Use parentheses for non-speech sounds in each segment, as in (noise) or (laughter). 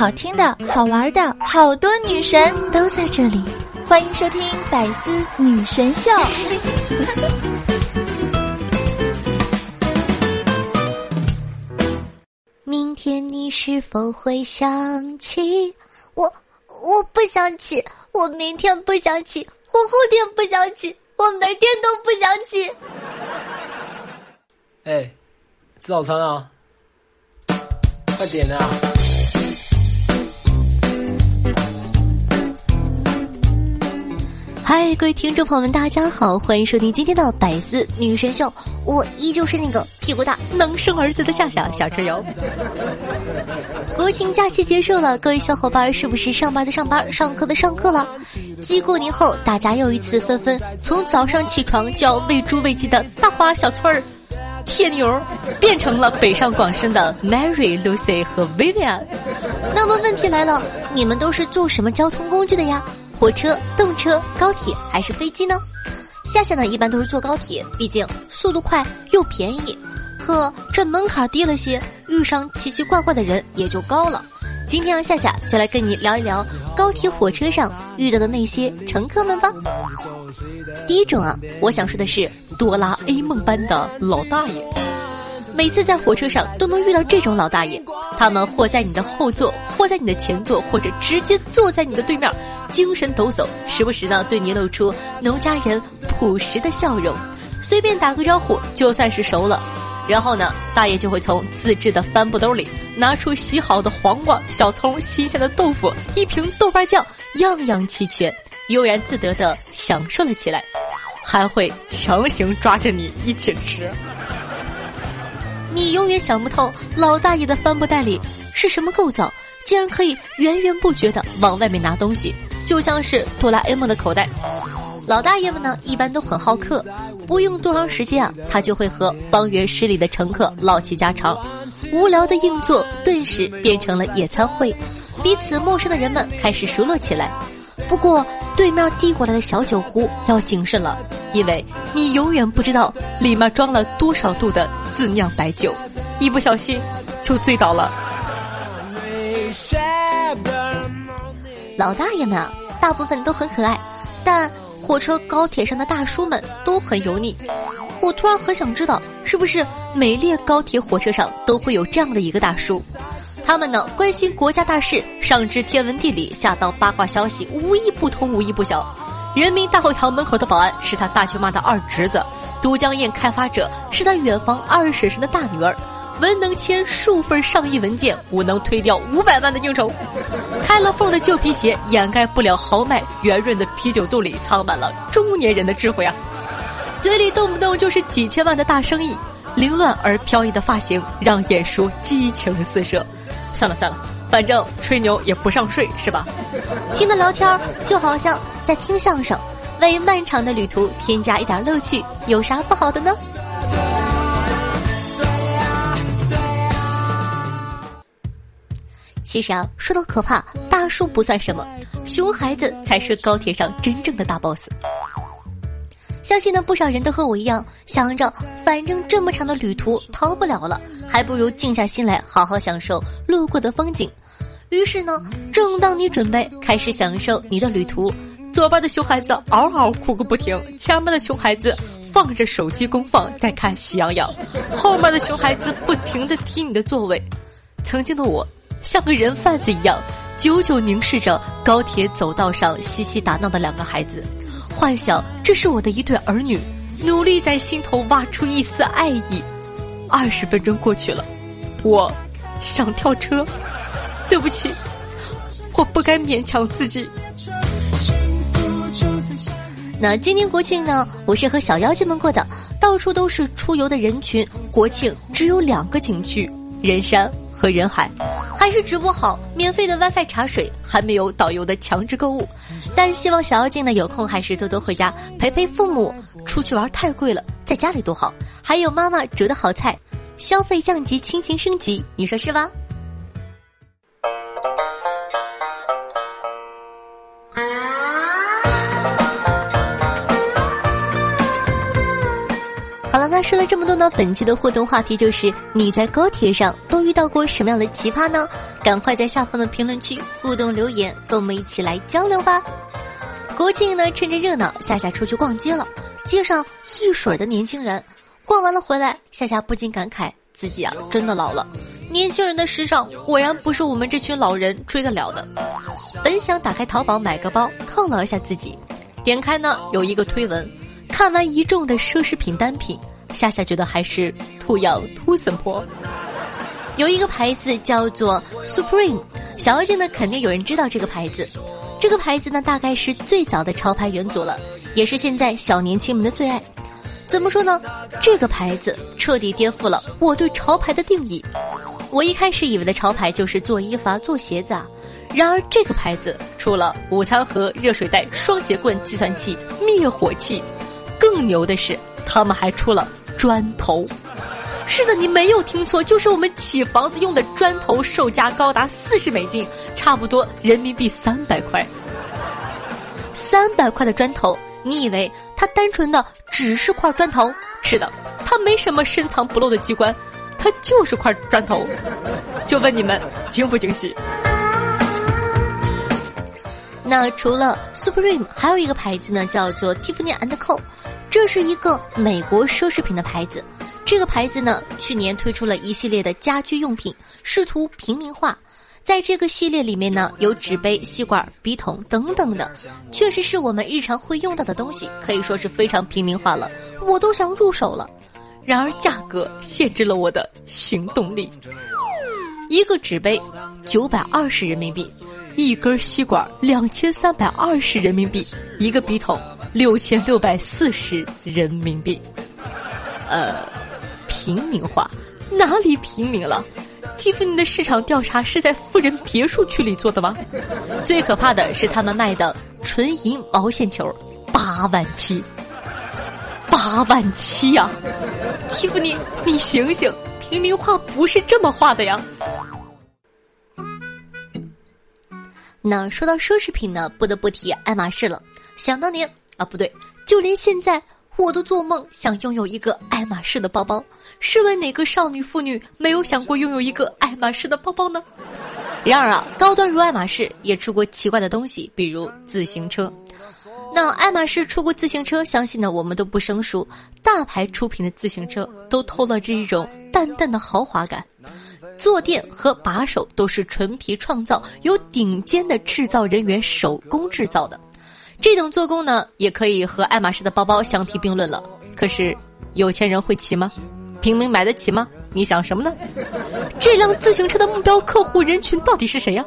好听的、好玩的，好多女神都在这里，欢迎收听《百思女神秀》。(laughs) 明天你是否会想起我？我不想起，我明天不想起，我后天不想起，我每天都不想起。哎，吃早餐啊！快点啊！嗨，各位听众朋友们，大家好，欢迎收听今天的百思女神秀。我依旧是那个屁股大能生儿子的夏夏小车友。国庆假期结束了，各位小伙伴是不是上班的上班，上课的上课了？继过年后，大家又一次纷纷从早上起床就要喂猪喂鸡的大花小翠儿、铁牛，变成了北上广深的 Mary、Lucy 和 Vivian。那么问题来了，你们都是坐什么交通工具的呀？火车、动车、高铁还是飞机呢？夏夏呢，一般都是坐高铁，毕竟速度快又便宜。可这门槛低了些，遇上奇奇怪怪的人也就高了。今天啊夏夏就来跟你聊一聊高铁、火车上遇到的那些乘客们吧。第一种啊，我想说的是哆啦 A 梦般的老大爷。每次在火车上都能遇到这种老大爷，他们或在你的后座，或在你的前座，或者直接坐在你的对面，精神抖擞，时不时呢对你露出农家人朴实的笑容，随便打个招呼就算是熟了。然后呢，大爷就会从自制的帆布兜里拿出洗好的黄瓜、小葱、新鲜的豆腐、一瓶豆瓣酱，样样齐全，悠然自得地享受了起来，还会强行抓着你一起吃。你永远想不透老大爷的帆布袋里是什么构造，竟然可以源源不绝的往外面拿东西，就像是哆啦 A 梦的口袋。老大爷们呢，一般都很好客，不用多长时间啊，他就会和方圆十里的乘客唠起家常，无聊的硬座顿时变成了野餐会，彼此陌生的人们开始熟络起来。不过，对面递过来的小酒壶要谨慎了，因为你永远不知道里面装了多少度的自酿白酒，一不小心就醉倒了。老大爷们啊，大部分都很可爱，但火车、高铁上的大叔们都很油腻。我突然很想知道，是不是每列高铁、火车上都会有这样的一个大叔？他们呢，关心国家大事，上知天文地理，下到八卦消息，无一不通，无一不晓。人民大会堂门口的保安是他大舅妈的二侄子，都江堰开发者是他远房二婶婶的大女儿，文能签数份上亿文件，武能推掉五百万的应酬。开了缝的旧皮鞋掩盖不了豪迈圆润的啤酒肚里藏满了中年人的智慧啊！嘴里动不动就是几千万的大生意，凌乱而飘逸的发型让眼叔激情四射。算了算了，反正吹牛也不上税，是吧？(laughs) 听他聊天就好像在听相声，为漫长的旅途添加一点乐趣，有啥不好的呢？其实啊，说到可怕，大叔不算什么，熊孩子才是高铁上真正的大 boss。相信呢，不少人都和我一样，想着反正这么长的旅途逃不了了，还不如静下心来好好享受路过的风景。于是呢，正当你准备开始享受你的旅途，左边的熊孩子嗷嗷哭个不停，前面的熊孩子放着手机公放在看《喜羊羊》，后面的熊孩子不停地踢你的座位。曾经的我，像个人贩子一样，久久凝视着高铁走道上嬉戏打闹的两个孩子。幻想这是我的一对儿女，努力在心头挖出一丝爱意。二十分钟过去了，我想跳车，对不起，我不该勉强自己。那今年国庆呢？我是和小妖精们过的，到处都是出游的人群。国庆只有两个景区：人山。和人海，还是直播好，免费的 WiFi 茶水，还没有导游的强制购物。但希望小妖精呢有空还是多多回家陪陪父母。出去玩太贵了，在家里多好，还有妈妈煮的好菜，消费降级，亲情升级，你说是吧？那说了这么多呢，本期的互动话题就是你在高铁上都遇到过什么样的奇葩呢？赶快在下方的评论区互动留言，跟我们一起来交流吧。国庆呢，趁着热闹，夏夏出去逛街了，街上一水的年轻人，逛完了回来，夏夏不禁感慨自己啊，真的老了。年轻人的时尚果然不是我们这群老人追得了的。本想打开淘宝买个包犒劳一下自己，点开呢有一个推文，看完一众的奢侈品单品，夏夏觉得还是图样图森婆。有一个牌子叫做 Supreme，小姐呢肯定有人知道这个牌子。这个牌子呢，大概是最早的潮牌元祖了，也是现在小年轻们的最爱。怎么说呢？这个牌子彻底颠覆了我对潮牌的定义。我一开始以为的潮牌就是做衣服、啊、做鞋子啊，然而这个牌子出了午餐盒、热水袋、双节棍、计算器、灭火器，更牛的是，他们还出了砖头。是的，你没有听错，就是我们起房子用的砖头，售价高达四十美金，差不多人民币三百块。三百块的砖头，你以为它单纯的只是块砖头？是的，它没什么深藏不露的机关，它就是块砖头。就问你们惊不惊喜？那除了 Supreme，还有一个牌子呢，叫做 Tiffany and Co，这是一个美国奢侈品的牌子。这个牌子呢，去年推出了一系列的家居用品，试图平民化。在这个系列里面呢，有纸杯、吸管、笔筒等等的，确实是我们日常会用到的东西，可以说是非常平民化了。我都想入手了，然而价格限制了我的行动力。一个纸杯九百二十人民币，一根吸管两千三百二十人民币，一个笔筒六千六百四十人民币。呃。平民化，哪里平民了？蒂芙尼的市场调查是在富人别墅区里做的吗？最可怕的是他们卖的纯银毛线球，八万七，八万七呀！蒂芙尼，你醒醒，平民化不是这么画的呀！那说到奢侈品呢，不得不提爱马仕了。想当年啊，不对，就连现在。我都做梦想拥有一个爱马仕的包包，试问哪个少女妇女没有想过拥有一个爱马仕的包包呢？然而啊，高端如爱马仕也出过奇怪的东西，比如自行车。那爱马仕出过自行车，相信呢我们都不生疏。大牌出品的自行车都透露着一种淡淡的豪华感，坐垫和把手都是纯皮创造，由顶尖的制造人员手工制造的。这种做工呢，也可以和爱马仕的包包相提并论了。可是，有钱人会骑吗？平民买得起吗？你想什么呢？这辆自行车的目标客户人群到底是谁呀？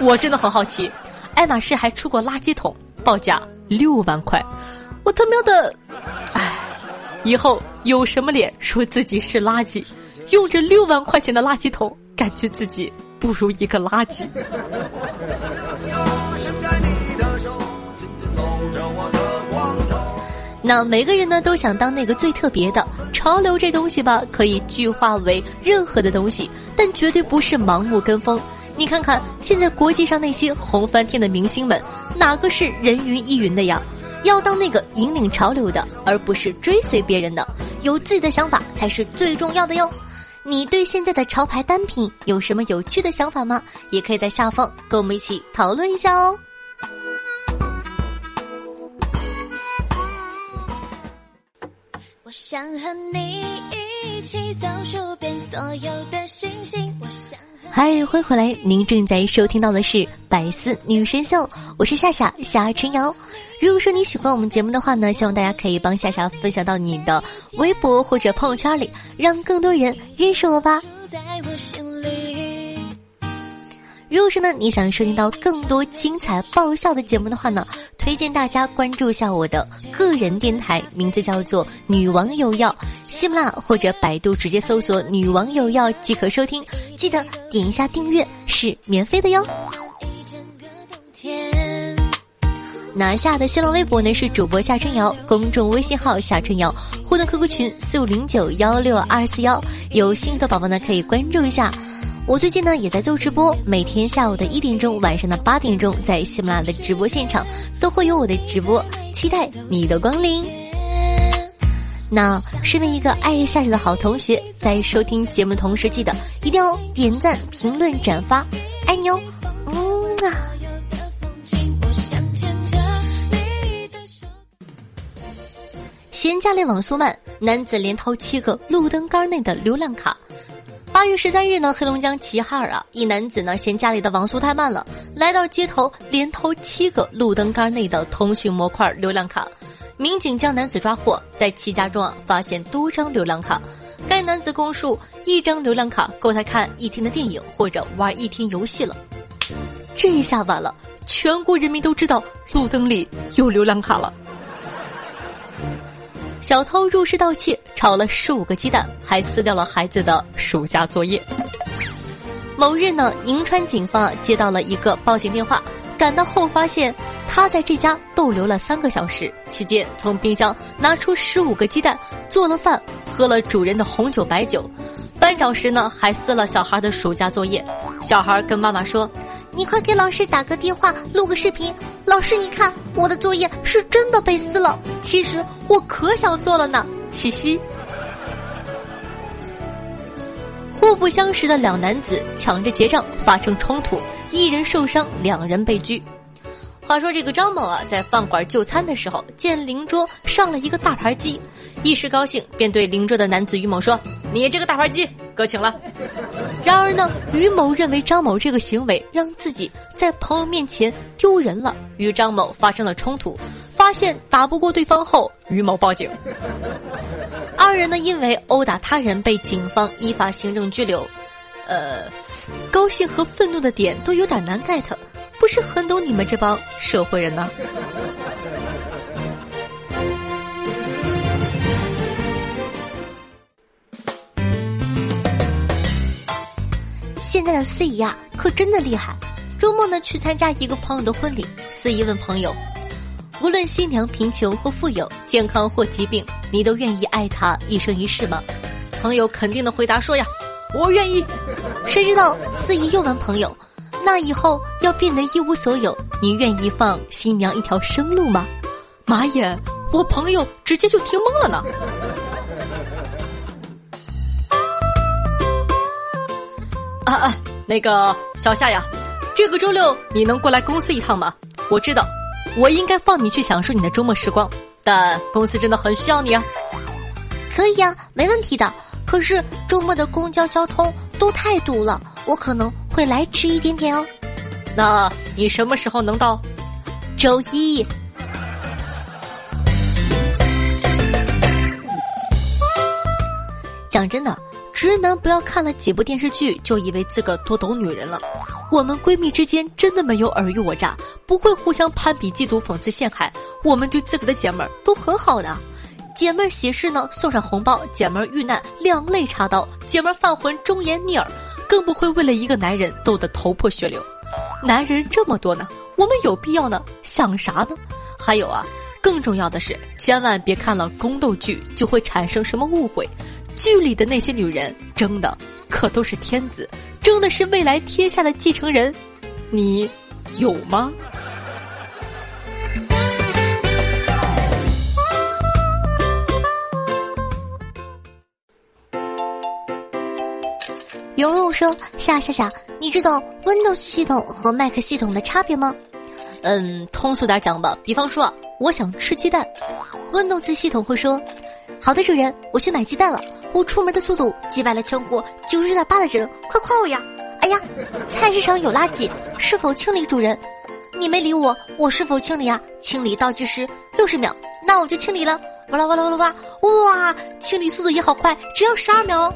我真的很好奇。爱马仕还出过垃圾桶，报价六万块。我他喵的，唉，以后有什么脸说自己是垃圾？用着六万块钱的垃圾桶，感觉自己不如一个垃圾。那每个人呢都想当那个最特别的潮流，这东西吧可以具化为任何的东西，但绝对不是盲目跟风。你看看现在国际上那些红翻天的明星们，哪个是人云亦云的呀？要当那个引领潮流的，而不是追随别人的，有自己的想法才是最重要的哟。你对现在的潮牌单品有什么有趣的想法吗？也可以在下方跟我们一起讨论一下哦。我想和你一起走数遍所有的星星。嗨，欢迎回来！您正在收听到的是《百思女神秀》，我是夏夏夏春瑶。如果说你喜欢我们节目的话呢，希望大家可以帮夏夏分享到你的微博或者朋友圈里，让更多人认识我吧。如果说呢，你想收听到更多精彩爆笑的节目的话呢，推荐大家关注一下我的个人电台，名字叫做“女王有药”，喜马拉或者百度直接搜索“女王有药”即可收听。记得点一下订阅，是免费的哟。拿下的新浪微博呢是主播夏春瑶，公众微信号夏春瑶，互动 QQ 群四五零九幺六二四幺，有兴趣的宝宝呢可以关注一下。我最近呢也在做直播，每天下午的一点钟，晚上的八点钟，在喜马拉雅的直播现场都会有我的直播，期待你的光临。那身为一个爱夏夏的好同学，在收听节目同时，记得一定要点赞、评论、转发，爱你哦！嗯啊。嫌家里网速慢，男子连掏七个路灯杆内的流量卡。八月十三日呢，黑龙江齐齐哈尔啊，一男子呢嫌家里的网速太慢了，来到街头连偷七个路灯杆内的通讯模块流量卡。民警将男子抓获，在其家中啊发现多张流量卡。该男子供述，一张流量卡够他看一天的电影或者玩一天游戏了。这一下完了，全国人民都知道路灯里有流量卡了。小偷入室盗窃，炒了十五个鸡蛋，还撕掉了孩子的暑假作业。某日呢，银川警方接到了一个报警电话，赶到后发现他在这家逗留了三个小时，期间从冰箱拿出十五个鸡蛋，做了饭，喝了主人的红酒白酒，班长时呢还撕了小孩的暑假作业。小孩跟妈妈说：“你快给老师打个电话，录个视频。”老师，你看我的作业是真的被撕了。其实我可想做了呢，嘻嘻。互不相识的两男子抢着结账发生冲突，一人受伤，两人被拘。话说这个张某啊，在饭馆就餐的时候，见邻桌上了一个大盘鸡，一时高兴，便对邻桌的男子于某说：“你这个大盘鸡，哥请了。”然而呢，于某认为张某这个行为让自己在朋友面前丢人了，与张某发生了冲突。发现打不过对方后，于某报警。二人呢，因为殴打他人被警方依法行政拘留。呃，高兴和愤怒的点都有点难 get，不是很懂你们这帮社会人呢。现在的司仪啊，可真的厉害。周末呢，去参加一个朋友的婚礼，司仪问朋友：“无论新娘贫穷或富有，健康或疾病，你都愿意爱她一生一世吗？”朋友肯定的回答说：“呀，我愿意。”谁知道司仪又问朋友：“那以后要变得一无所有，你愿意放新娘一条生路吗？”妈耶，我朋友直接就听懵了呢。啊啊，那个小夏呀，这个周六你能过来公司一趟吗？我知道，我应该放你去享受你的周末时光，但公司真的很需要你啊。可以啊，没问题的。可是周末的公交交通都太堵了，我可能会来迟一点点哦。那你什么时候能到？周一。讲真的。直男不要看了几部电视剧就以为自个儿多懂女人了。我们闺蜜之间真的没有尔虞我诈，不会互相攀比、嫉妒、讽刺、陷害。我们对自个的姐妹儿都很好的。姐妹儿喜事呢，送上红包；姐妹儿遇难，两肋插刀；姐妹儿犯浑，忠言逆耳。更不会为了一个男人斗得头破血流。男人这么多呢，我们有必要呢？想啥呢？还有啊，更重要的是，千万别看了宫斗剧就会产生什么误会。剧里的那些女人争的可都是天子，争的是未来天下的继承人，你有吗？蓉蓉说：“夏夏夏，你知道 Windows 系统和 Mac 系统的差别吗？”嗯，通俗点讲吧，比方说，我想吃鸡蛋，Windows 系统会说：“好的，主人，我去买鸡蛋了。”我出门的速度击败了全国九十点八的人，快夸我呀！哎呀，菜市场有垃圾，是否清理？主人，你没理我，我是否清理啊？清理倒计时六十秒，那我就清理了。哇啦哇啦哇啦哇！哇，清理速度也好快，只要十二秒。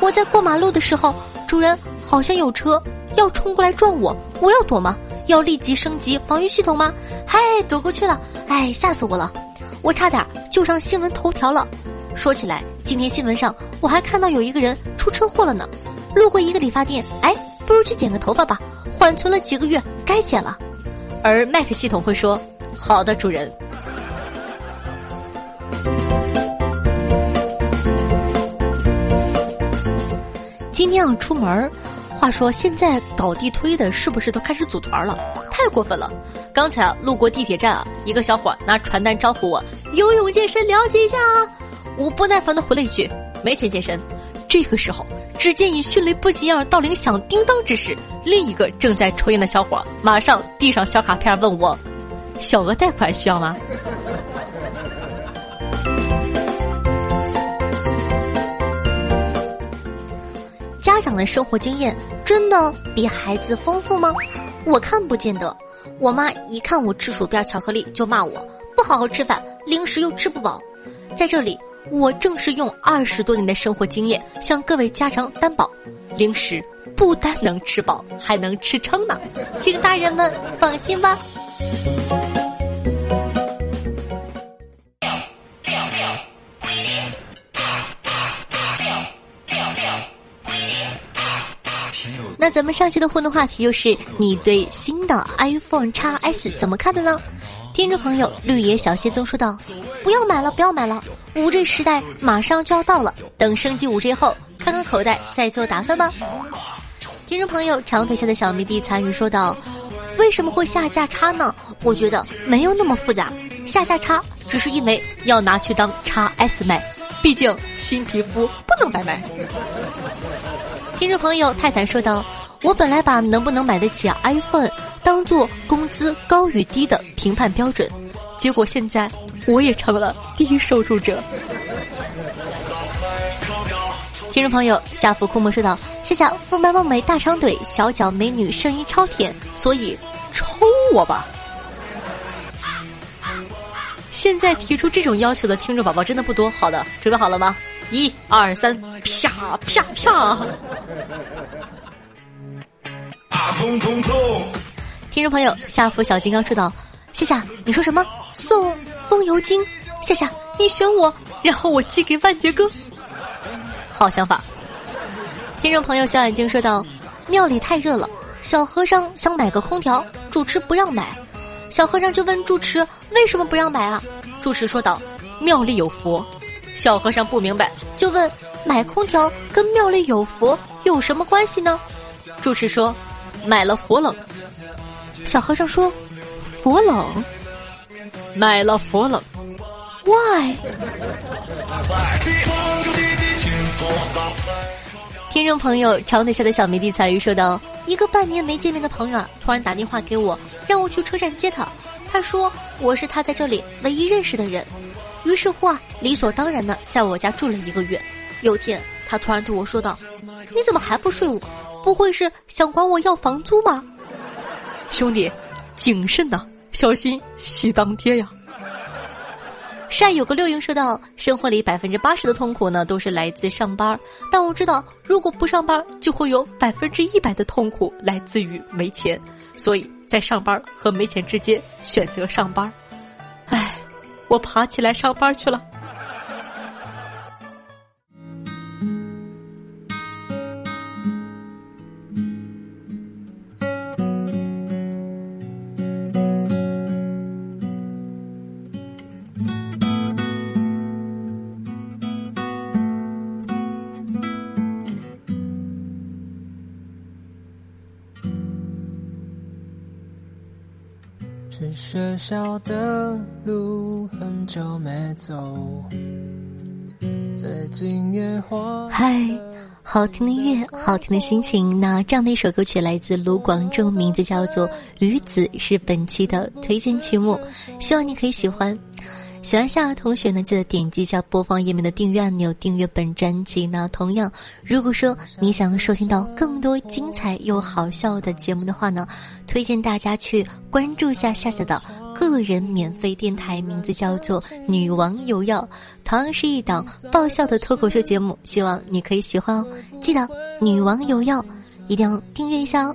我在过马路的时候，主人好像有车要冲过来撞我，我要躲吗？要立即升级防御系统吗？嗨，躲过去了。哎，吓死我了！我差点就上新闻头条了。说起来，今天新闻上我还看到有一个人出车祸了呢。路过一个理发店，哎，不如去剪个头发吧，缓存了几个月，该剪了。而 Mac 系统会说：“好的，主人。”今天要出门话说现在搞地推的是不是都开始组团了？太过分了！刚才啊，路过地铁站啊，一个小伙拿传单招呼我游泳健身了解一下啊。我不耐烦的回了一句：“没钱健身。”这个时候，只见以迅雷不及掩耳盗铃响叮当之势，另一个正在抽烟的小伙马上递上小卡片问我：“小额贷款需要吗？”家长的生活经验真的比孩子丰富吗？我看不见得。我妈一看我吃薯片、巧克力，就骂我不好好吃饭，零食又吃不饱。在这里。我正是用二十多年的生活经验向各位家长担保，零食不单能吃饱，还能吃撑呢，请大人们放心吧。那咱们上期的互动话题就是你对新的 iPhone X S 怎么看的呢？听众朋友绿野小仙宗说道：“不要买了，不要买了。”五 G 时代马上就要到了，等升级五 G 后，看看口袋再做打算吧。听众朋友长腿下的小迷弟参与说道：“为什么会下架叉呢？我觉得没有那么复杂，下架叉只是因为要拿去当叉 S 卖，毕竟新皮肤不能白卖。”听众朋友泰坦说道：“我本来把能不能买得起 iPhone 当做工资高与低的评判标准，结果现在。”我也成了低收入者。(laughs) 听众朋友，夏福库莫说道：“谢谢肤白貌美、大长腿、小脚美女，声音超甜，所以抽我吧。”现在提出这种要求的听众宝宝真的不多。好的，准备好了吗？一二三，啪啪啪！听众朋友，夏福小金刚说道：“夏夏，你说什么？送？”风油精，夏夏，你选我，然后我寄给万杰哥。好想法。听众朋友小眼睛说道：“庙里太热了，小和尚想买个空调，主持不让买。小和尚就问住持为什么不让买啊？住持说道：庙里有佛。小和尚不明白，就问买空调跟庙里有佛有什么关系呢？住持说：买了佛冷。小和尚说：佛冷。买了佛冷，Why？听众朋友长腿下的小迷弟彩鱼说道：“一个半年没见面的朋友啊，突然打电话给我，让我去车站接他。他说我是他在这里唯一认识的人。于是乎啊，理所当然的在我家住了一个月。有天他突然对我说道：‘你怎么还不睡我？不会是想管我要房租吗？’ (laughs) 兄弟，谨慎呐。”小心喜当爹呀！晒有个六英说道：“生活里百分之八十的痛苦呢，都是来自上班但我知道，如果不上班，就会有百分之一百的痛苦来自于没钱。所以在上班和没钱之间选择上班。唉，我爬起来上班去了。”学校的路很久没走，最近也嗨，好听的音乐，好听的心情。那这样的一首歌曲来自卢广仲，名字叫做《鱼子》，是本期的推荐曲目，希望你可以喜欢。喜欢夏的同学呢，记得点击一下播放页面的订阅按钮，订阅本专辑。那同样，如果说你想收听到更多精彩又好笑的节目的话呢，推荐大家去关注下夏夏的个人免费电台，名字叫做《女王有药》，同样是一档爆笑的脱口秀节目，希望你可以喜欢哦。记得《女王有药》，一定要订阅一下哦。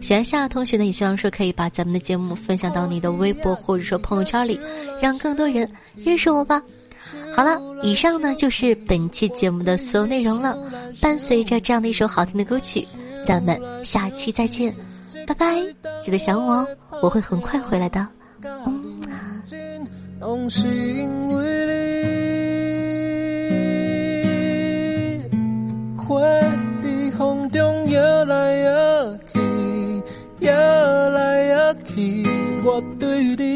喜欢夏同学呢，也希望说可以把咱们的节目分享到你的微博或者说朋友圈里，让更多人认识我吧。好了，以上呢就是本期节目的所有内容了。伴随着这样的一首好听的歌曲，咱们下期再见，拜拜！记得想我哦，我会很快回来的。摇来